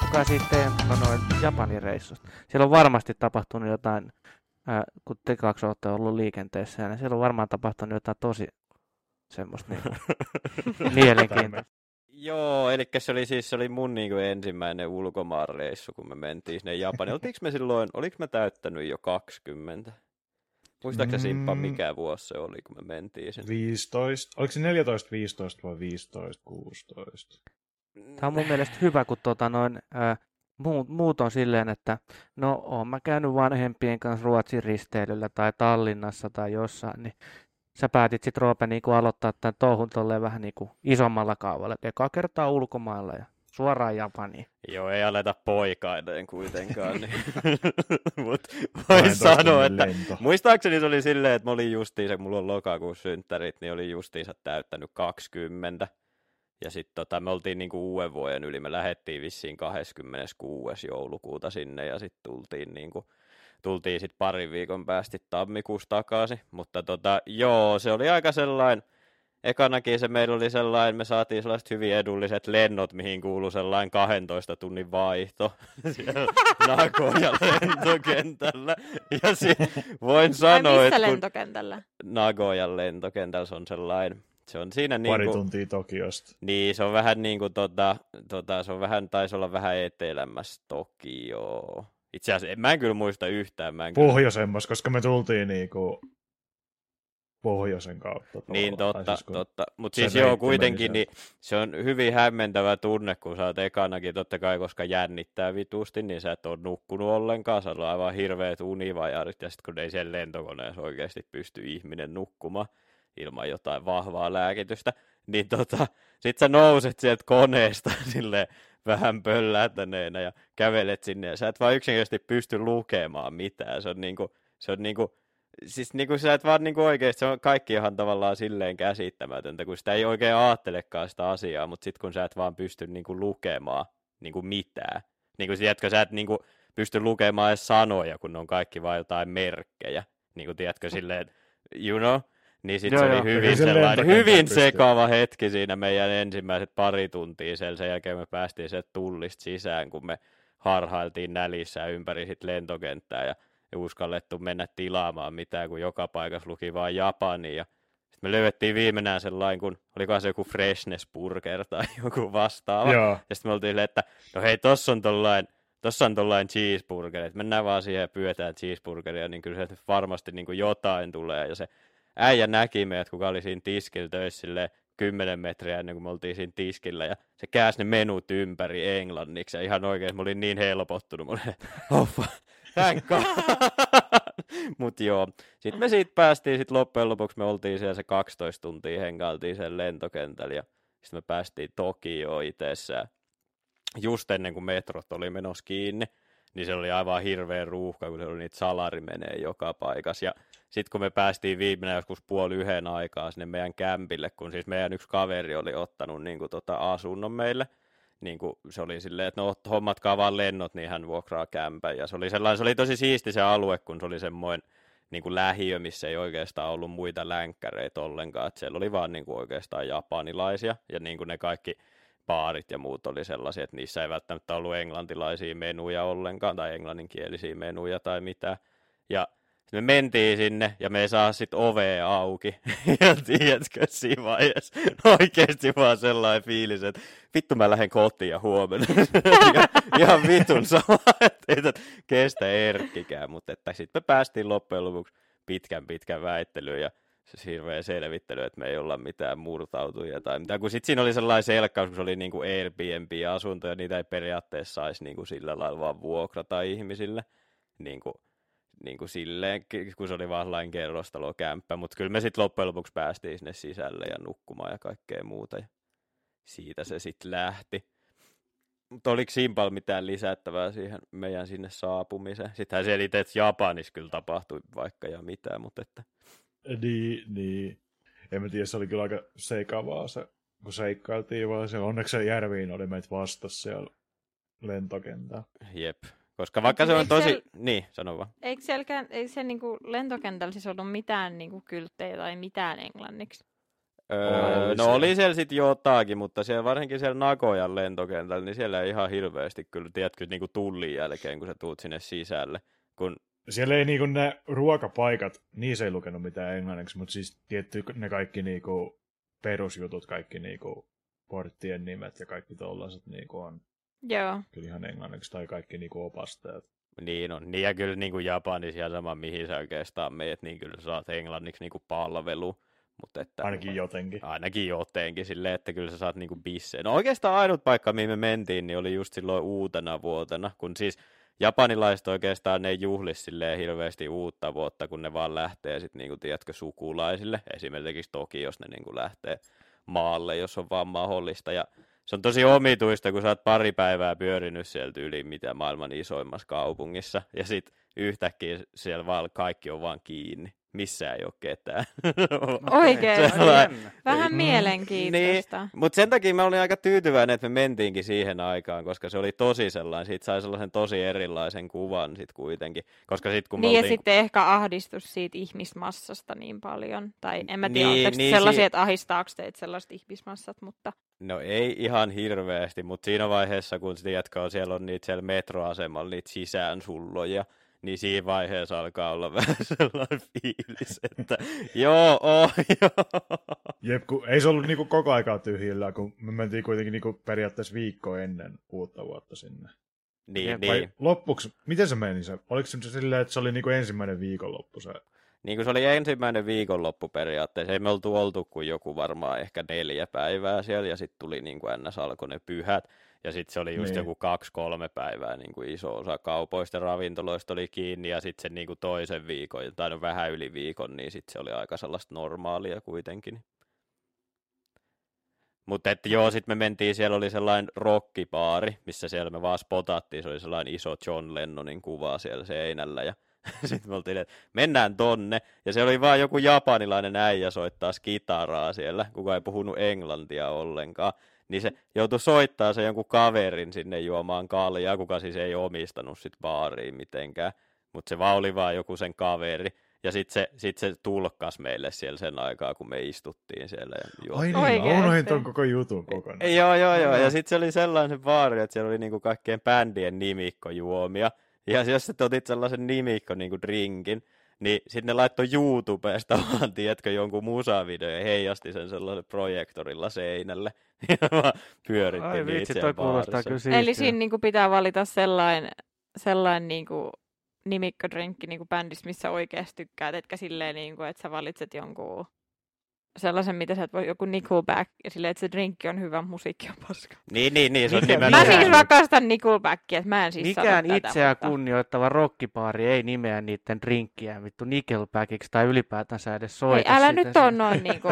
kertokaa siitä teidän noin Japanin reissusta. Siellä on varmasti tapahtunut jotain, ää, kun te kaksi olette ollut liikenteessä, niin siellä on varmaan tapahtunut jotain tosi semmoista niin mielenkiintoista. Joo, eli se oli siis se oli mun niin kuin ensimmäinen ulkomaanreissu, kun me mentiin sinne Japaniin. Oltiinko me silloin, oliko me täyttänyt jo 20? Muistaakseni mm. Simppa, mikä vuosi se oli, kun me mentiin sinne? 15. Oliko se 14, 15 vai 15, 16? Tämä on mun mielestä hyvä, kun tota noin, ää, muut, muut on silleen, että no oon mä käynyt vanhempien kanssa Ruotsin risteilyllä tai Tallinnassa tai jossain, niin sä päätit sitten Roope niin aloittaa tämän touhun tolleen vähän niin kuin isommalla kaavalla, että eka kertaa ulkomailla ja suoraan Japaniin. Joo, ei aleta poikaiden kuitenkaan. Niin. Mut voin sanoa, että lento. muistaakseni se oli silleen, että mä olin justiinsa, mulla on lokakuussa synttärit, niin oli justiinsa täyttänyt 20. Ja sitten tota, me oltiin niinku uuden vuoden yli, me lähettiin vissiin 26. joulukuuta sinne ja sitten tultiin niinku, tultiin sitten parin viikon päästä tammikuussa takaisin. Mutta tota, joo, se oli aika sellainen, ekanakin se meillä oli sellainen, me saatiin sellaiset hyvin edulliset lennot, mihin kuului sellainen 12 tunnin vaihto siellä Nagoya lentokentällä. Ja sit voin sanoa, että kun lentokentällä? Nagoyan lentokentällä se on sellainen, se on siinä niin Pari tuntia Tokiosta. Niin, se on vähän niin kuin tota, tota, se on vähän, taisi olla vähän etelämässä Tokio. Itse asiassa mä en kyllä muista yhtään. Mä en Pohjoisemmassa, koska me tultiin niinku pohjoisen kautta. Niin, totta, siis totta. Mutta siis joo, kuitenkin niin se on hyvin hämmentävä tunne, kun sä oot ekanakin, totta kai, koska jännittää vitusti, niin sä et ole nukkunut ollenkaan, sä on aivan hirveät univajarit, ja sitten kun ei sen lentokoneessa oikeasti pysty ihminen nukkumaan ilman jotain vahvaa lääkitystä, niin tota, sit sä nouset sieltä koneesta silleen vähän pöllätäneenä ja kävelet sinne, ja sä et vaan yksinkertaisesti pysty lukemaan mitään, se on niinku, se on niinku siis niinku sä et vaan niinku oikeesti, se on kaikki ihan tavallaan silleen käsittämätöntä, kun sitä ei oikein ajattelekaan sitä asiaa, mutta sitten kun sä et vaan pysty niinku lukemaan niinku mitään. Niinku tiedätkö, sä et niinku pysty lukemaan edes sanoja, kun ne on kaikki vain jotain merkkejä. Niinku tiedätkö silleen, you know? Niin sitten se oli hyvin sellainen, hyvin sekava hetki siinä meidän ensimmäiset pari tuntia siellä. Sen jälkeen me päästiin se tullista sisään, kun me harhailtiin nälissä ympäri sit lentokenttää ja ei uskallettu mennä tilaamaan mitään, kun joka paikassa luki vain Japani. Ja sitten me löydettiin viimeinen sellainen, kun olikohan se joku Freshness Burger tai joku vastaava. Joo. Ja sitten me oltiin silleen, että no hei, tossa on tollain, tossa on tollain cheeseburger, että mennään vaan siihen ja pyötään cheeseburgeria, niin kyllä se varmasti niin kuin jotain tulee. Ja se äijä näki meidät, kuka oli siinä tiskillä töissä silleen, 10 metriä ennen kuin me oltiin siinä tiskillä, ja se kääsi ne menut ympäri englanniksi, ja ihan oikein, mä olin niin helpottunut, mä olin, God. Mut joo, sitten me siitä päästiin, sit loppujen lopuksi. Me oltiin siellä se 12 tuntia, hengailtiin sen lentokentällä ja sitten me päästiin Tokioon itsessään. Just ennen kuin metrot oli menossa kiinni, niin se oli aivan hirveä ruuhka, kun se oli niitä salari menee joka paikassa. Ja sitten kun me päästiin viimeinen joskus puoli yhden aikaa sinne meidän kämpille, kun siis meidän yksi kaveri oli ottanut niin kuin, tota, asunnon meille – niin kuin se oli silleen, että no hommatkaa vaan lennot, niin hän vuokraa kämpän. Ja se oli, sellainen, se oli tosi siisti se alue, kun se oli semmoinen niin kuin lähiö, missä ei oikeastaan ollut muita länkkäreitä ollenkaan. Että siellä oli vaan niin kuin oikeastaan japanilaisia ja niin kuin ne kaikki baarit ja muut oli sellaisia, että niissä ei välttämättä ollut englantilaisia menuja ollenkaan tai englanninkielisiä menuja tai mitään. Ja me mentiin sinne ja me ei saa sit ovea auki. ja tiedätkö, siinä vaiheessa oikeasti vaan sellainen fiilis, että vittu mä lähden kotiin ja huomenna. ihan vitun sama, että kestä erkkikään. Mutta sitten me päästiin loppujen lopuksi pitkän pitkän väittelyyn ja se hirveä selvittely, että me ei olla mitään murtautuja tai mitään. Kun sitten siinä oli sellainen selkkaus, kun se oli niin kuin Airbnb-asunto ja niitä ei periaatteessa saisi niin kuin sillä lailla vaan vuokrata ihmisille. Niin kuin niin kuin silleen, kun se oli vaan sellainen kerrostalokämppä, mutta kyllä me sitten loppujen lopuksi päästiin sinne sisälle ja nukkumaan ja kaikkea muuta, ja siitä se sitten lähti. Mutta oliko Simpal mitään lisättävää siihen meidän sinne saapumiseen? Sittenhän se että Japanissa kyllä tapahtui vaikka ja mitään, mutta että... Niin, niin. En mä tiedä, se oli kyllä aika seikavaa se, kun seikkailtiin vaan se. Onneksi se järviin oli meitä vastassa siellä lentokentällä. Jep. Koska vaikka se on tosi... Siellä, niin, sano vaan. Eikö sielläkään, ei se niinku lentokentällä siis ollut mitään niinku kylttejä tai mitään englanniksi? Öö, no oli siellä sitten jotakin, mutta siellä varsinkin siellä Nagojan lentokentällä, niin siellä ei ihan hirveästi kyllä, tiedätkö, niin kuin tullin jälkeen, kun sä tuut sinne sisälle. Kun... Siellä ei niinku ne ruokapaikat, niissä ei lukenut mitään englanniksi, mutta siis tietty ne kaikki niinku perusjutut, kaikki niinku porttien nimet ja kaikki tollaset niinku on Joo. kyllä ihan englanniksi tai kaikki niinku opasteet. Niin on. Niin ja kyllä niin kuin Japanissa ja sama mihin sä oikeastaan meet, niin kyllä saat englanniksi niin kuin palvelu. Mutta että, ainakin jotenkin. Ainakin jotenkin silleen, että kyllä sä saat niinku bisseen. No oikeastaan ainut paikka, mihin me mentiin, niin oli just silloin uutena vuotena, kun siis japanilaiset oikeastaan ne juhli silleen hirveästi uutta vuotta, kun ne vaan lähtee sitten niinku, tiedätkö, sukulaisille. Esimerkiksi toki, jos ne niinku lähtee maalle, jos on vaan mahdollista. Ja se on tosi omituista, kun sä oot pari päivää pyörinyt sieltä yli mitä maailman isoimmassa kaupungissa, ja sitten yhtäkkiä siellä vaan kaikki on vaan kiinni missä ei ole ketään. Oikein. Vähän mm. mielenkiintoista. Niin, mutta sen takia mä olin aika tyytyväinen, että me mentiinkin siihen aikaan, koska se oli tosi sellainen, siitä sai sellaisen tosi erilaisen kuvan sitten kuitenkin. Koska sit, kun niin oltiin... ja sitten ehkä ahdistus siitä ihmismassasta niin paljon. Tai en mä tiedä, niin, niin, sellaisia, si- että ahistaako teitä sellaiset ihmismassat, mutta... No ei ihan hirveästi, mutta siinä vaiheessa, kun tiedätkö, siellä on niitä siellä metroasemalla niitä sisäänsulloja, niin siinä vaiheessa alkaa olla vähän sellainen fiilis, että joo, oh, joo. Jep, kun ei se ollut niinku koko aikaa tyhjillä, kun me mentiin kuitenkin niinku periaatteessa viikko ennen uutta vuotta sinne. Niin, Vai niin. loppuksi, miten se meni se? Oliko se silleen, että se oli niinku ensimmäinen viikonloppu se? Niin kuin se oli ensimmäinen viikonloppu periaatteessa. Ei me oltu oltu kuin joku varmaan ehkä neljä päivää siellä ja sitten tuli niin kuin ns. alkoi ne pyhät. Ja sitten se oli just niin. joku kaksi-kolme päivää, niin kuin iso osa kaupoista ja ravintoloista oli kiinni, ja sitten sen niin kuin toisen viikon, tai no vähän yli viikon, niin sitten se oli aika sellaista normaalia kuitenkin. Mutta että joo, sitten me mentiin, siellä oli sellainen rockipaari, missä siellä me vaan spotattiin, se oli sellainen iso John Lennonin kuva siellä seinällä, ja sitten me oltiin, että mennään tonne, ja se oli vaan joku japanilainen äijä soittaa kitaraa siellä, kuka ei puhunut englantia ollenkaan niin se joutui soittaa se jonkun kaverin sinne juomaan kaljaa, kuka siis ei omistanut sit baariin mitenkään, mutta se vaan oli vaan joku sen kaveri. Ja sitten se, sit se tulkkas meille siellä sen aikaa, kun me istuttiin siellä. Ja Ai niin, unohdin ton koko jutun kokonaan. Joo, joo, joo. Ja sitten se oli sellainen baari, että siellä oli niinku kaikkien bändien nimikkojuomia. Ja jos sä otit sellaisen nimikko niinku drinkin, niin sitten ne laittoi YouTubesta vaan, tiedätkö, jonkun musavideo ja heijasti sen sellaisen projektorilla seinälle. Ja vaan pyöritti Ai vitsi, toi kuulostaa kyllä Eli siinä niinku pitää valita sellainen, sellainen niinku nimikkodrinkki niinku bändissä, missä oikeasti tykkäät, etkä silleen, niinku, että sä valitset jonkun sellaisen, mitä sä et voi, joku Nickelback, ja silleen, että se drinkki on hyvä, musiikki on paska. Niin, niin, niin, se on Mikä, Mä siis rakastan Nickelbackia, että mä en siis Mikään tätä, itseä mutta... kunnioittava rockipaari ei nimeä niiden drinkkiä vittu Nickelbackiksi tai ylipäätänsä edes soita Ei, älä nyt on noin niinku...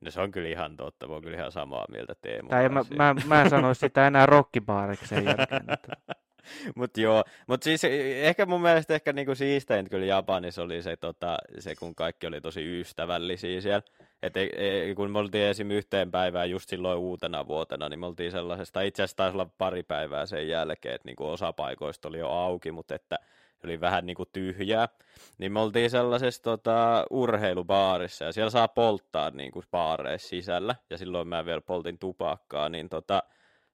No se on kyllä ihan totta, mä oon kyllä ihan samaa mieltä Teemu. Tai mä, mä, mä en sanoisi sitä enää rockipaariksi sen jälkeen. Että... Mutta joo, mutta siis ehkä mun mielestä ehkä niinku siistein kyllä Japanissa oli se, tota, se, kun kaikki oli tosi ystävällisiä siellä. Et, e, e, kun me oltiin esim. yhteen päivään just silloin uutena vuotena, niin me oltiin sellaisesta, itse asiassa taisi olla pari päivää sen jälkeen, että niinku osa paikoista oli jo auki, mutta että oli vähän niinku tyhjää. Niin me oltiin sellaisessa tota, urheilubaarissa ja siellä saa polttaa niinku baareissa sisällä. Ja silloin mä vielä poltin tupakkaa, niin tota,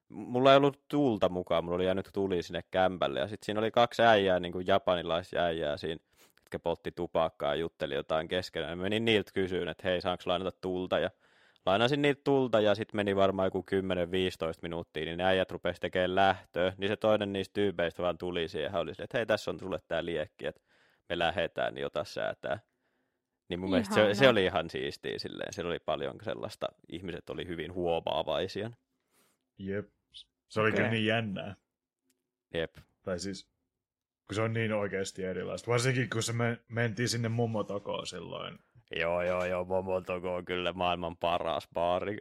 mulla ei ollut tulta mukaan, mulla oli jäänyt tuli sinne kämpälle. Ja sitten siinä oli kaksi äijää, niin kuin japanilaisia äijää siinä, jotka poltti tupakkaa ja jutteli jotain keskenään. Mä menin niiltä kysyyn, että hei, saanko lainata tulta? Ja lainasin niiltä tulta ja sitten meni varmaan joku 10-15 minuuttia, niin ne äijät rupesi tekemään lähtöä. Niin se toinen niistä tyypeistä vaan tuli siihen ja oli sille, että hei, tässä on sulle tämä liekki, että me lähetään, niin ota säätää. Niin mun mielestä se, se, oli ihan siistiä silleen. Siellä oli paljon sellaista, ihmiset oli hyvin huomaavaisia. Jep. Se oli okay. kyllä niin jännää. Jep. Tai siis, kun se on niin oikeasti erilaista. Varsinkin, kun se me, mentiin sinne mummotokoon silloin. Joo, joo, joo. Mommotoko on kyllä maailman paras baari.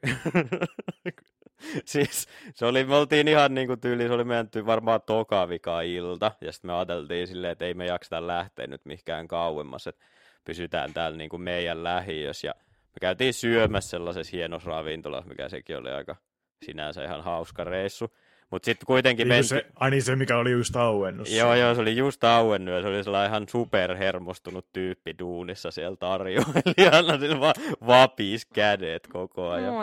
siis se oli, me oltiin ihan niin kuin tyyli, se oli meidän varmaan toka vika ilta. Ja sitten me ajateltiin silleen, että ei me jakseta lähteä nyt mihinkään kauemmas, että pysytään täällä niin kuin meidän lähiössä. Ja me käytiin syömässä sellaisessa hienossa ravintolassa, mikä sekin oli aika sinänsä ihan hauska reissu. Mutta sitten kuitenkin niin menti... se, ai niin se, mikä oli just auennut. Joo, joo, se oli just auennut ja se oli sellainen ihan superhermostunut tyyppi duunissa siellä tarjoilijana. Sillä vaan vapis kädet koko ajan.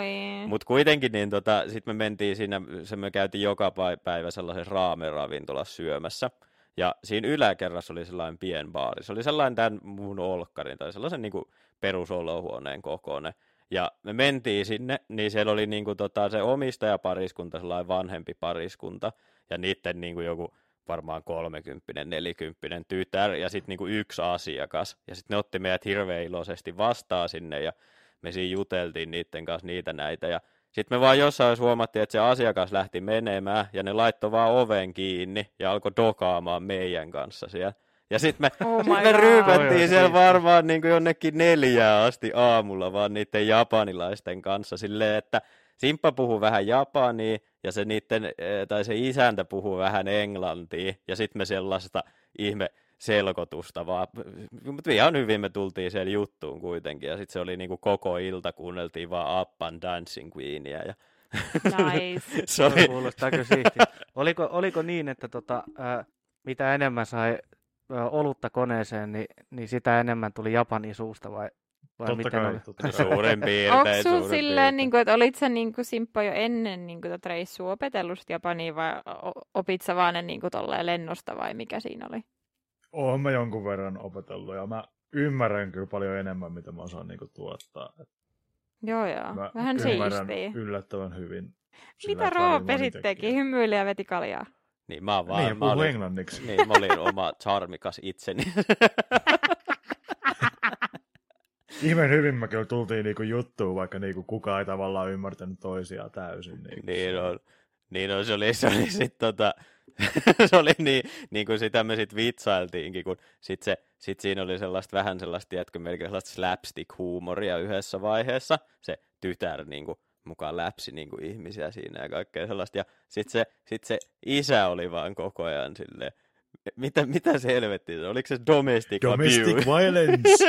Mutta kuitenkin niin tota, sitten me mentiin siinä, se me käytiin joka päivä sellaisessa raameravintolassa syömässä. Ja siinä yläkerrassa oli sellainen pienbaari. Se oli sellainen tämän mun olkkarin tai sellaisen niin perusolohuoneen kokoinen. Ja me mentiin sinne, niin siellä oli niinku tota, se omistajapariskunta, sellainen vanhempi pariskunta, ja niiden niinku joku varmaan 30 40 tytär, ja sitten niinku yksi asiakas. Ja sitten ne otti meidät hirveän iloisesti vastaan sinne, ja me siinä juteltiin niiden kanssa niitä näitä, ja sitten me vaan jossain huomattiin, että se asiakas lähti menemään, ja ne laittoi vaan oven kiinni, ja alkoi dokaamaan meidän kanssa siellä. Ja sitten me, oh sit me ryypättiin siellä varmaan niin kuin jonnekin neljää asti aamulla vaan niiden japanilaisten kanssa. Silleen, että Simppa puhuu vähän japania ja se, niiden, eh, tai se isäntä puhuu vähän englantia. Ja sitten me sellaista ihme selkotusta vaan, mutta ihan hyvin me tultiin siellä juttuun kuitenkin. Ja sitten se oli niin kuin koko ilta kuunneltiin vaan Up and Dancing Queenia ja Nice. se oli... Kuulostaa kyllä Oliko, oliko niin, että tota, ää, mitä enemmän sai olutta koneeseen, niin, niin sitä enemmän tuli Japanin suusta vai, vai totta miten kai, oli? Totta Suurin piirtein. Onko sulla silleen, niin kuin, että olit sä niin kuin, Simppa jo ennen niin kuin, tätä reissua opetellut Japania vai opit sä vaan ne niin kuin, lennosta vai mikä siinä oli? Olen mä jonkun verran opetellut ja mä ymmärrän kyllä paljon enemmän, mitä mä osaan niin kuin, tuottaa. Joo, joo. Mä Vähän siistiä. yllättävän hyvin. Mitä Roope sitten teki? Hymyili ja veti kaljaa. Niin, mä oon vaan... Niin, mä olin, englanniksi. Niin, mä olin oma charmikas itseni. Ihmen hyvin me kyllä tultiin niinku juttuun, vaikka niinku kukaan ei tavallaan ymmärtänyt toisiaan täysin. Niinku. Niin on. Niin on, se oli, se oli sit tota, se oli niin, niin kuin sitä me sitten vitsailtiinkin, kun sit, se, sit siinä oli sellaista vähän sellaista, tiedätkö, melkein sellaista slapstick-huumoria yhdessä vaiheessa. Se tytär niin kuin, mukaan läpsi niin kuin ihmisiä siinä ja kaikkea sellaista. Ja sitten se, sit se isä oli vaan koko ajan silleen, mitä, mitä se helvetti Oliko se domestic, domestic abuse? violence.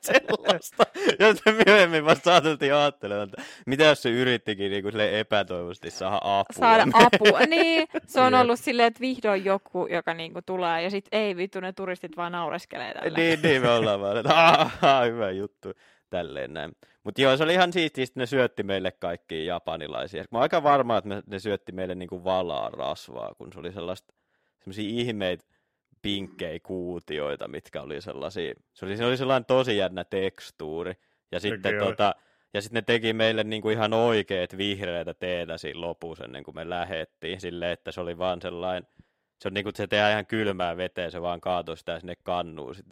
sellaista. Ja sitten myöhemmin vasta saateltiin ajattelemaan, että mitä jos se yrittikin niin kuin epätoivoisesti saada apua. Saada apua. Niin, se on ollut silleen, että vihdoin joku, joka niin kuin tulee, ja sitten ei vittu, ne turistit vaan naureskelee tälle. Niin, niin me ollaan vaan, että aah, hyvä juttu. Tälleen näin. Mutta joo, se oli ihan siistiä, että ne syötti meille kaikki japanilaisia. Mä oon aika varma, että ne, syötti meille niinku valaa rasvaa, kun se oli sellaista, sellaisia ihmeitä pinkkejä kuutioita, mitkä oli sellaisia, se oli, se oli sellainen tosi jännä tekstuuri. Ja sitten tota, ja sitten ne teki meille niinku ihan oikeat vihreitä teetä siinä lopussa ennen kuin me lähettiin. Silleen, että se oli vaan sellainen, se on niinku, se tehdään ihan kylmää veteen, se vaan kaatoi sitä sinne kannuun sit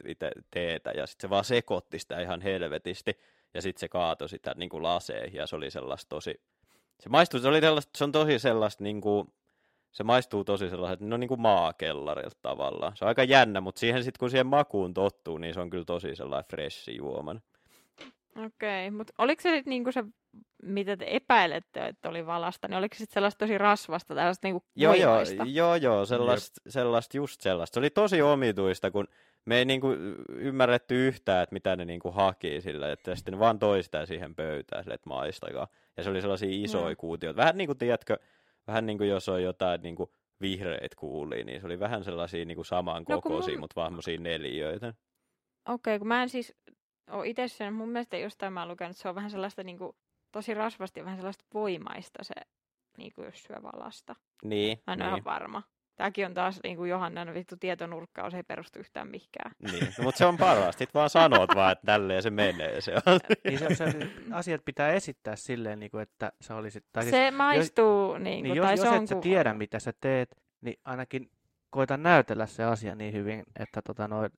teetä. Ja sitten se vaan sekoitti sitä ihan helvetisti ja sitten se kaatoi sitä niin kuin laseihin ja se oli sellaista tosi, se maistuu, se oli sellaista, se on tosi sellaista niin kuin, se maistuu tosi sellaiset, no niin kuin maakellarilta tavallaan. Se on aika jännä, mutta siihen sitten kun siihen makuun tottuu, niin se on kyllä tosi sellainen freshi juoman. Okei, okay, mutta oliko se sitten niinku se, mitä te epäilette, että oli valasta, niin oliko se sitten sellaista tosi rasvasta, tällaista niinku joo, joo, joo, joo, sellaista, sellaista, just sellaista. Se oli tosi omituista, kun me ei niinku ymmärretty yhtään, että mitä ne niinku haki sillä, että sitten ne vaan toistaa siihen pöytään sille, että maistakaa. Ja se oli sellaisia isoja no. kuutioita. Vähän niin kuin, tiedätkö, vähän niin kuin jos on jotain niin kuin vihreät kuulia, niin se oli vähän sellaisia niin kuin samankokoisia, no, mun... mutta vaan neliöitä. Okei, okay, kun mä en siis ole itse sen, mun mielestä jostain mä lukenut, että se on vähän sellaista niin kuin, tosi rasvasti ja vähän sellaista voimaista se, niin kuin jos syö valasta. Niin. Mä en niin. ole ihan varma. Tämäkin on taas niin kuin Johannan vittu tietonurkkaus, ei perustu yhtään mihinkään. Niin, no, mutta se on paras. Sitten vaan sanot vaan, että tälleen se menee. Se, on. niin se, se, asiat pitää esittää silleen, niin kuin, että sä olisit... Tai siis, se maistuu, jos, niin kuin, niin tai jos, se jos et sä tiedä, mitä sä teet, niin ainakin koita näytellä se asia niin hyvin, että tota, noin,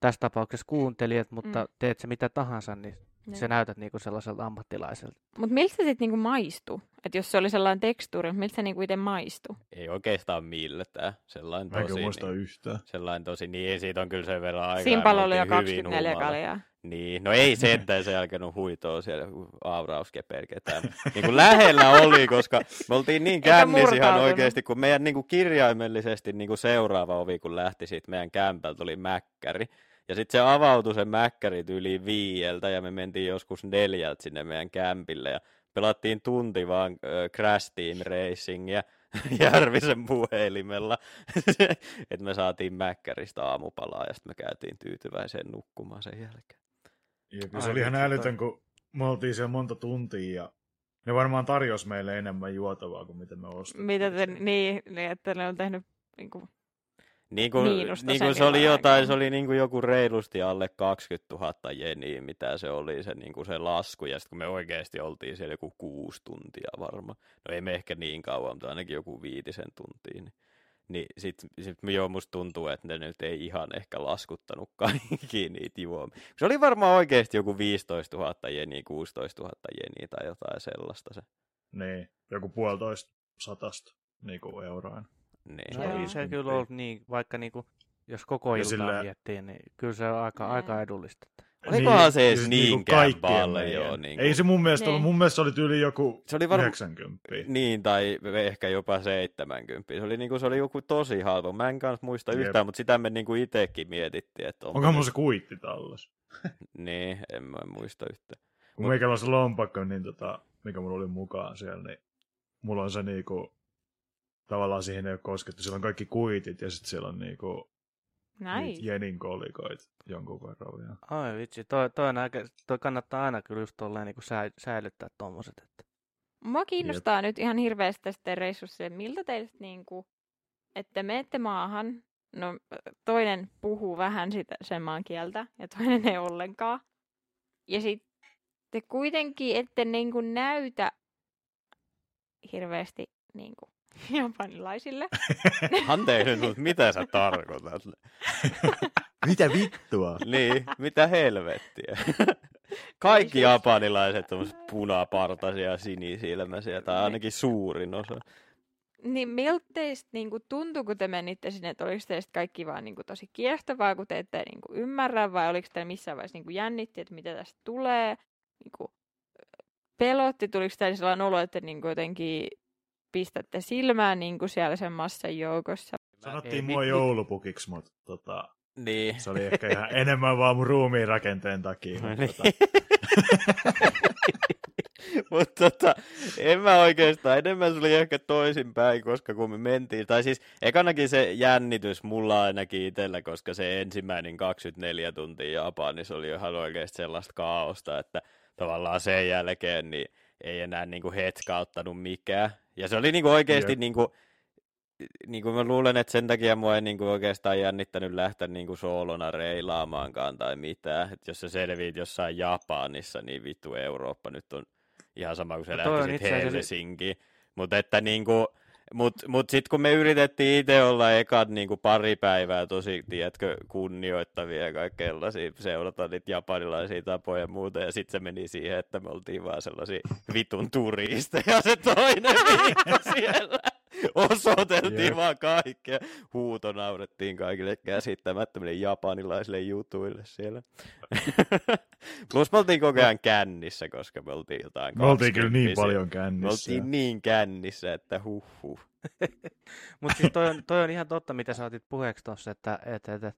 tässä tapauksessa kuuntelijat, mutta mm. teet se mitä tahansa, niin ne. Se näytät niinku sellaiselta ammattilaiselta. Mutta miltä se sitten niinku maistuu? Että jos se oli sellainen tekstuuri, miltä se niinku itse maistuu? Ei oikeastaan miltään. Sellainen Mä tosi... muista niin, yhtään. Sellainen tosi, niin siitä on kyllä sen verran aikaa. Simpalo oli jo 24 kaljaa. Niin, no ei se, että sen jälkeen on huitoa siellä aurauskeperketään. niin kuin lähellä oli, koska me oltiin niin kännis ihan oikeasti, kun meidän niin kuin kirjaimellisesti niin kuin seuraava ovi, kun lähti siitä meidän kämpältä, oli mäkkäri. Ja sitten se avautui se mäkkäri yli viieltä ja me mentiin joskus neljältä sinne meidän kämpille ja pelattiin tunti vaan äh, Crash Team Racingia Järvisen puhelimella, että me saatiin Mäkkäristä aamupalaa ja sitten me käytiin tyytyväiseen nukkumaan sen jälkeen. Ja se oli ihan älytön, kun me oltiin siellä monta tuntia ja ne varmaan tarjosi meille enemmän juotavaa kuin mitä me ostettiin. Mitä te, niin, niin, että ne on tehnyt niin kuin, niin kuin, niin kuin se oli jotain, se oli niin kuin joku reilusti alle 20 000 jeniä, mitä se oli se, niin kuin se lasku. Ja sitten kun me oikeasti oltiin siellä joku kuusi tuntia varma. No ei me ehkä niin kauan, mutta ainakin joku viitisen tuntia. Niin, niin sitten sit jo musta tuntuu, että ne nyt ei ihan ehkä laskuttanut kaikki niitä juomia. Se oli varmaan oikeasti joku 15 000 jeniä, 16 000 jeniä tai jotain sellaista se. Niin, joku puolitoista satasta niin kuin euroa. Niin. No ei se kyllä ollut niin, vaikka niinku, jos koko iltaa sillä... miettii, niin kyllä se on aika, mm. aika edullista. Olikohan niin, se edes siis niinku niinkään niinku paljon? Niin kuin... Ei se mun mielestä niin. ollut, mun mielestä se oli tyyli joku se oli varma... 90. Niin, tai ehkä jopa 70. Se oli, niinku, se oli joku tosi halpa. Mä en kanssa muista Jep. yhtään, mutta sitä me niinku itsekin mietittiin. Että onko Onko mun se kuitti tallas? niin, en mä muista yhtään. Kun Mut... meikällä on se lompakko, niin tota, mikä mulla oli mukaan siellä, niin mulla on se niinku tavallaan siihen ei ole koskettu. Siellä on kaikki kuitit ja sitten siellä on niinku nice. jenin kolikoit jonkun verran. Ja... Ai vitsi, toi, toi, on aika, toi kannattaa aina kyllä just tolleen niinku sä, säilyttää tommoset. Että... Mua kiinnostaa Jep. nyt ihan hirveästi tästä reissussa, että miltä teistä niinku, että menette maahan, no toinen puhuu vähän sitä, sen maan kieltä ja toinen ei ollenkaan. Ja sitten kuitenkin ette niinku näytä hirveästi niinku japanilaisille. Anteeksi mutta mitä sä tarkoitat? mitä vittua? niin, mitä helvettiä? Kaikki japanilaiset on punapartaisia ja sinisilmäisiä, tai ainakin suurin osa. Niin miltä teistä niin kuin, tuntui, kun te menitte sinne, että oliko teistä kaikki vaan niin kuin, tosi kiehtovaa, kun te ette niin kuin, ymmärrä, vai oliko teillä missään vaiheessa niin kuin, jännitti, että mitä tästä tulee? Niin kuin, pelotti, tuliko teille sellainen olo, että niin kuin, jotenkin pistätte silmään niin kuin siellä sen massan joukossa. Sanottiin mua joulupukiksi, mutta tota, niin. se oli ehkä ihan enemmän vaan mun ruumiin rakenteen takia. No niin. tota... Mutta tota, en mä oikeastaan, enemmän se oli ehkä toisinpäin, koska kun me mentiin, tai siis ekanakin se jännitys mulla ainakin itsellä, koska se ensimmäinen 24 tuntia Japanissa oli ihan oikeasti sellaista kaaosta, että tavallaan sen jälkeen niin ei enää niin kuin hetkauttanut mikään. Ja se oli niin kuin oikeasti, niin kuin, niin kuin mä luulen, että sen takia mua ei niin kuin oikeastaan jännittänyt lähteä niin kuin soolona reilaamaankaan tai mitään. Että jos sä selviit jossain Japanissa, niin vittu Eurooppa nyt on ihan sama kuin sä lähtisit Helsinkiin. Mutta että niin kuin, mutta mut sitten kun me yritettiin itse olla ekat niinku pari päivää tosi, tiedätkö, kunnioittavia ja kaikenlaisia, seurata niitä japanilaisia tapoja ja muuta, ja sitten se meni siihen, että me oltiin vaan sellaisia vitun turisteja se toinen viikko siellä. Osoiteltiin yeah. vaan kaikkea. Huuto naurettiin kaikille käsittämättömille japanilaisille jutuille siellä. Plus me oltiin koko ajan kännissä, koska me oltiin jotain Me oltiin kyllä niin paljon kännissä. Me oltiin niin kännissä, että huh huh. Mutta siis toi on, toi on ihan totta, mitä sä otit puheeksi tuossa, että, että, että,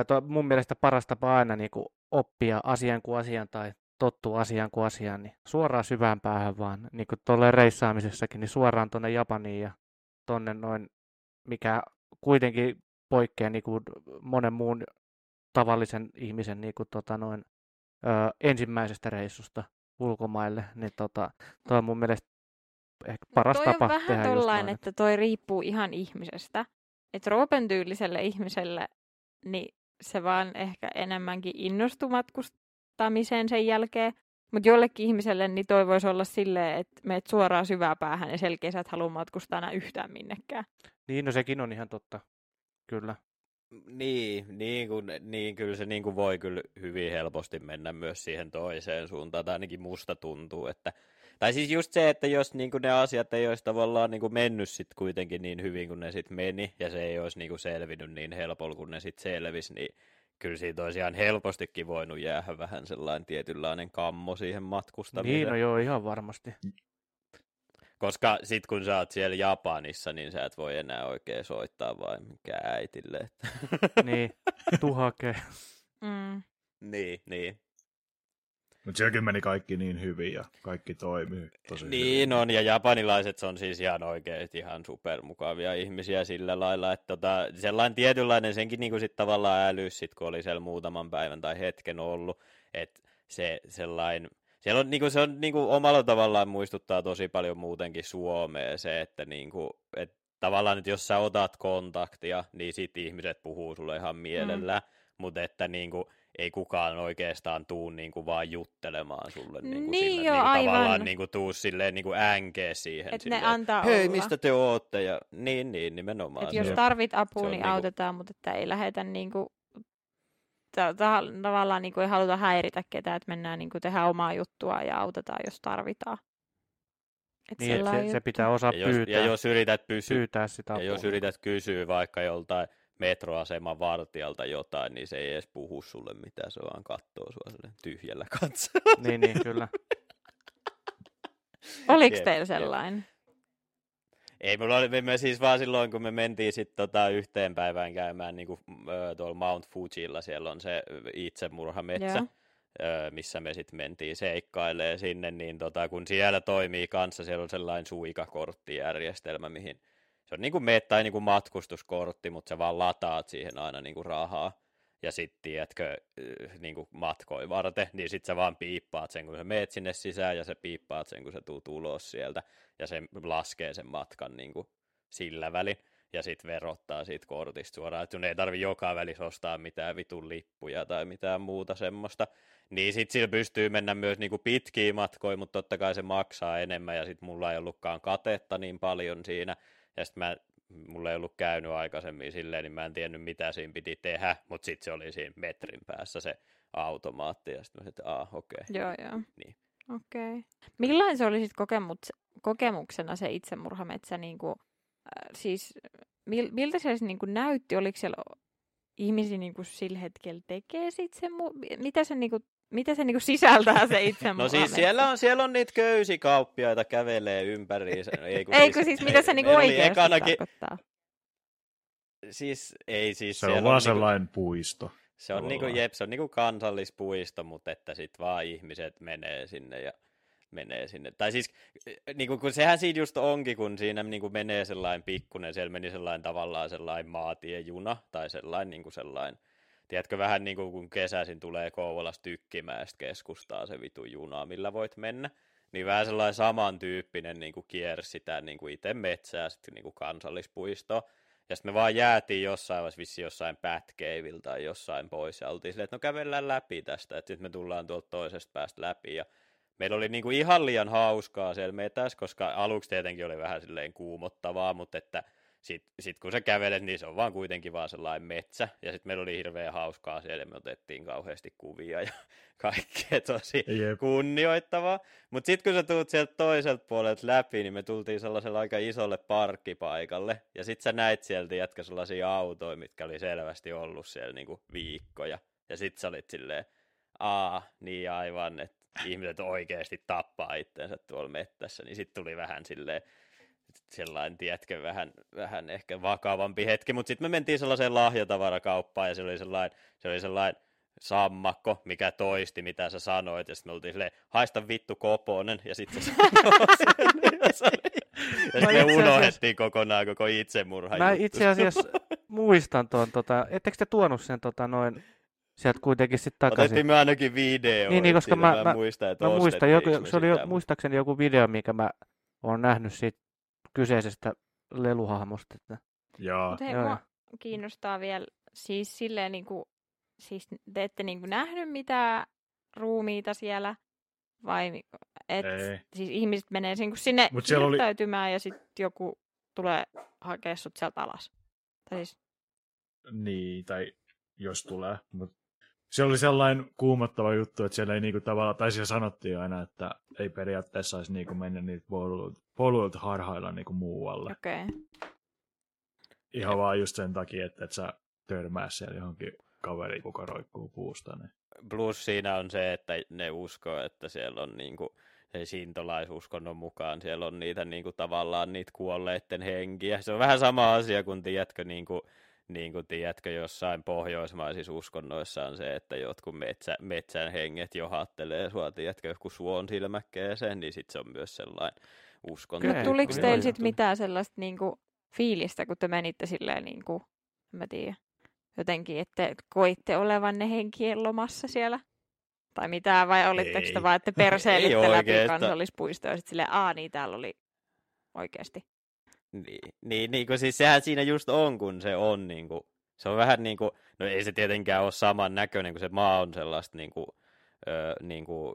että mun mielestä paras tapa aina niin kuin oppia asian kuin asian tai tottuu asiaan kuin asiaan, niin suoraan syvään päähän vaan, niin kuin tuolle reissaamisessakin, niin suoraan tuonne Japaniin ja tuonne noin, mikä kuitenkin poikkeaa niin kuin monen muun tavallisen ihmisen niin kuin, tota, noin, ö, ensimmäisestä reissusta ulkomaille, niin tota, toi on mun mielestä ehkä paras toi tapa on vähän tollain, että toi riippuu ihan ihmisestä. Että Roopen tyyliselle ihmiselle, niin se vaan ehkä enemmänkin innostuu matkustamiseen sen jälkeen. Mutta jollekin ihmiselle niin toi voisi olla silleen, että meet suoraan syvää päähän ja selkeä sä et halua matkustaa enää yhtään minnekään. Niin, no sekin on ihan totta. Kyllä. Niin, niin, kun, niin kyllä se niin kuin voi kyllä hyvin helposti mennä myös siihen toiseen suuntaan, tai ainakin musta tuntuu, että tai siis just se, että jos niin kuin ne asiat ei olisi tavallaan niin kuin mennyt sit kuitenkin niin hyvin kuin ne sitten meni, ja se ei olisi niin kuin selvinnyt niin helpolla kuin ne sitten selvisi, niin kyllä siitä olisi ihan helpostikin voinut jäädä vähän sellainen tietynlainen kammo siihen matkustamiseen. Niin, no joo, ihan varmasti. Koska sit kun sä oot siellä Japanissa, niin sä et voi enää oikein soittaa vain mikä äitille. Että... niin, tuhake. Mm. Niin, niin. Mutta sielläkin meni kaikki niin hyvin ja kaikki toimii tosi Niin hyvin. on, ja japanilaiset on siis ihan oikeasti ihan supermukavia ihmisiä sillä lailla, että tota, sellainen tietynlainen senkin niin kuin sit tavallaan älys, sit, kun oli siellä muutaman päivän tai hetken ollut, että se sellainen siellä on, niin kuin, se on niin kuin, omalla tavallaan muistuttaa tosi paljon muutenkin Suomea se, että niin kuin, että tavallaan, että jos sä otat kontaktia, niin sit ihmiset puhuu sulle ihan mielellä, mm. mutta että niin kuin, ei kukaan oikeastaan tuu niin kuin vaan juttelemaan sulle niin kuin niin sille, jo, niin kuin aivan. tavallaan niin kuin tuu silleen niin kuin änkeä siihen. Et silleen, ne antaa Hei, olla. mistä te ootte? Ja, niin, niin, nimenomaan. Et jos tarvit apua, niin niin autetaan, kuin... mutta että ei lähetä niin kuin, tavallaan niin kuin ei haluta häiritä ketään, että mennään niin kuin tehdä omaa juttua ja autetaan, jos tarvitaan. Et niin, se, se pitää osaa ja pyytää. ja jos yrität pysyä, pyytää sitä apua. Ja jos yrität kysyä vaikka joltain metroaseman vartijalta jotain, niin se ei edes puhu sulle mitään, se vaan katsoo sua tyhjällä katsolla. niin, niin, kyllä. Oliko teillä sellainen? Ei, mulla oli, me siis vaan silloin, kun me mentiin sitten tota yhteen päivään käymään niin kuin, tuolla Mount Fujilla, siellä on se itsemurhametsä, yeah. missä me sitten mentiin seikkailemaan sinne, niin tota, kun siellä toimii kanssa, siellä on sellainen suikakorttijärjestelmä, mihin se on niin kuin meet tai niin kuin matkustuskortti, mutta sä vaan lataat siihen aina niin kuin rahaa. Ja sitten, tiedätkö, niin kuin matkoi varten, niin sitten sä vaan piippaat sen, kun sä meet sinne sisään, ja sä piippaat sen, kun sä tuut ulos sieltä, ja se laskee sen matkan niin kuin sillä välin, ja sitten verottaa siitä kortista suoraan, että sun ei tarvi joka välissä ostaa mitään vitun lippuja tai mitään muuta semmoista. Niin sitten sillä pystyy mennä myös niinku pitkiä matkoja, mutta totta kai se maksaa enemmän, ja sitten mulla ei ollutkaan katetta niin paljon siinä, ja sitten mä, mulla ei ollut käynyt aikaisemmin silleen, niin mä en tiennyt mitä siinä piti tehdä, mutta sitten se oli siinä metrin päässä se automaatti, ja sitten mä että aah, okei. Okay. Joo, joo. Niin. Okei. Okay. Millainen se oli sitten kokemus, kokemuksena se itsemurhametsä, niin kuin, äh, siis mil, miltä se niin kuin näytti, oliko siellä ihmisiä niin kuin sillä hetkellä tekee sit se, mitä se niin kuin mitä se niinku sisältää se itse No siis siellä on, siellä on niitä köysikauppia, kävelee ympäri. Ei kun, Eikö siis, siis mitä se niinku oikeasti ekanakin... tarkoittaa? Siis ei siis. Se on vaan on niinku- sellainen niinku, puisto. Se on niinku, jep, se on niinku kansallispuisto, mutta että sit vaan ihmiset menee sinne ja menee sinne. Tai siis, niinku, kun sehän siinä just onkin, kun siinä niinku menee sellainen pikkunen, siellä meni sellainen tavallaan sellainen maatiejuna, tai sellainen, niinku sellainen tiedätkö, vähän niin kuin kun kesäisin tulee Kouvolasta Tykkimäestä keskustaa se vitu juna, millä voit mennä. Niin vähän sellainen samantyyppinen niin kuin kiersi sitä niin kuin itse metsää, sitten niin kuin kansallispuistoa. Ja sitten me vaan jäätiin jossain vaiheessa vissi jossain Batcaveilla tai jossain pois ja oltiin silleen, että no kävellään läpi tästä, että sitten me tullaan tuolta toisesta päästä läpi ja meillä oli niinku ihan liian hauskaa siellä metässä, koska aluksi tietenkin oli vähän silleen kuumottavaa, mutta että sitten sit kun sä kävelet, niin se on vaan kuitenkin vaan sellainen metsä. Ja sitten meillä oli hirveän hauskaa siellä, me otettiin kauheasti kuvia ja kaikkea tosi Jep. kunnioittavaa. Mutta sitten kun sä tulet sieltä toiselta puolelta läpi, niin me tultiin sellaiselle aika isolle parkkipaikalle. Ja sitten sä näit sieltä jätkä sellaisia autoja, mitkä oli selvästi ollut siellä niinku viikkoja. Ja sitten sä olit silleen, aa, niin aivan, että ihmiset oikeasti tappaa itseensä tuolla mettässä. Niin sitten tuli vähän silleen, sellainen, tiedätkö, vähän, vähän ehkä vakavampi hetki, mutta sitten me mentiin sellaiseen lahjatavarakauppaan ja se oli sellainen, se oli sellainen sammakko, mikä toisti, mitä sä sanoit, ja sitten me oltiin silleen, haista vittu koponen, ja sitten se sanoi ja sitten me unohdettiin kokonaan koko itsemurha. Mä itse asiassa muistan tuon, tota, ettekö te tuonut sen tota, noin sieltä kuitenkin sitten takaisin. Otettiin me ainakin video. Niin, niin koska mä, mä, mä, muistan, että mä muistan, joku, se oli jo, muistaakseni joku video, mikä mä oon nähnyt siitä kyseisestä leluhahmosta. Että... Joo. Mutta hei, Joo. kiinnostaa vielä, siis silleen niin kuin, siis te ette niin kuin nähnyt mitään ruumiita siellä, vai et, Ei. siis ihmiset menee niin sinne Mut oli... ja sitten joku tulee hakea sut sieltä alas. Tai siis... Niin, tai jos tulee. Mut se oli sellainen kuumottava juttu, että siellä ei niinku tavallaan, tai siellä sanottiin aina, että ei periaatteessa saisi niinku mennä niitä poluilta harhailla niinku muualle. Okei. Okay. Ihan vaan just sen takia, että et sä törmää siellä johonkin kaveri, kuka roikkuu puusta. Niin. Plus siinä on se, että ne uskoo, että siellä on niinku, sintolaisuskonnon mukaan siellä on niitä niinku, tavallaan niitä kuolleiden henkiä. Se on vähän sama asia kuin, tiedätkö, niinku, niin kuin tiedätkö, jossain pohjoismaisissa uskonnoissa on se, että jotkut metsä, metsän henget johattelee sua, tiedätkö, joku suon silmäkkeeseen, niin sitten se on myös sellainen uskonto. Okay. tuliko teillä sitten mitään sellaista niin kuin, fiilistä, kun te menitte silleen, niin kuin, en mä tiedä, jotenkin, että koitte olevanne henkien lomassa siellä? Tai mitä, vai olitteko te vaan, että perseilitte läpi kansallispuistoa ja sitten silleen, aa niin, täällä oli oikeasti. Niin, niin, niin kuin siis sehän siinä just on, kun se on niin kuin, se on vähän niin kuin, no ei se tietenkään ole saman näköinen, kun se maa on sellaista niin kuin, ö, niin kuin,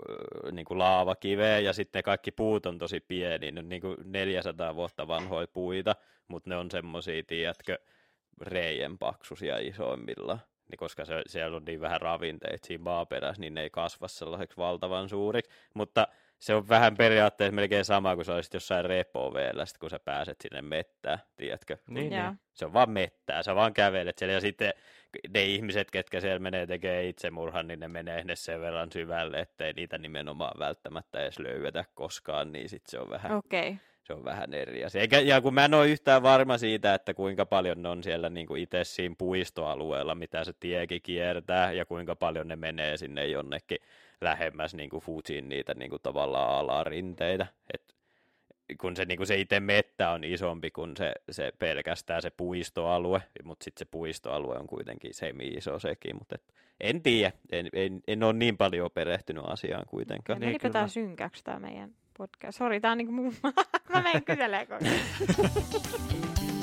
niin kuin laavakiveä ja sitten ne kaikki puut on tosi pieni, ne niin kuin 400 vuotta vanhoja puita, mutta ne on semmoisia, tiedätkö, reijän paksusia isoimmilla. Niin koska se, siellä on niin vähän ravinteita siinä maaperässä, niin ne ei kasva sellaiseksi valtavan suuriksi. Mutta se on vähän periaatteessa melkein sama kuin se olisit jossain repoveellä, kun sä pääset sinne mettään, tiedätkö? Niin, niin. Se on vaan mettää, sä vaan kävelet siellä ja sitten ne ihmiset, ketkä siellä menee tekee itsemurhan, niin ne menee ne sen verran syvälle, ettei niitä nimenomaan välttämättä edes löydetä koskaan, niin sitten se on vähän... Okay se on vähän eri asia. Eikä, ja kun mä en ole yhtään varma siitä, että kuinka paljon ne on siellä niin kuin itse siinä puistoalueella, mitä se tiekin kiertää, ja kuinka paljon ne menee sinne jonnekin lähemmäs niin kuin Fujiin niitä niin kuin tavallaan alarinteitä. Et kun se, niin kuin se itse mettä on isompi kuin se, se pelkästään se puistoalue, mutta sitten se puistoalue on kuitenkin semi-iso sekin, mutta et, en tiedä, en, en, en ole niin paljon perehtynyt asiaan kuitenkaan. Okay, niin, tämä synkäksi tämä meidän podcast. Sori, tämä on niinku mun... Mä menen kyselemään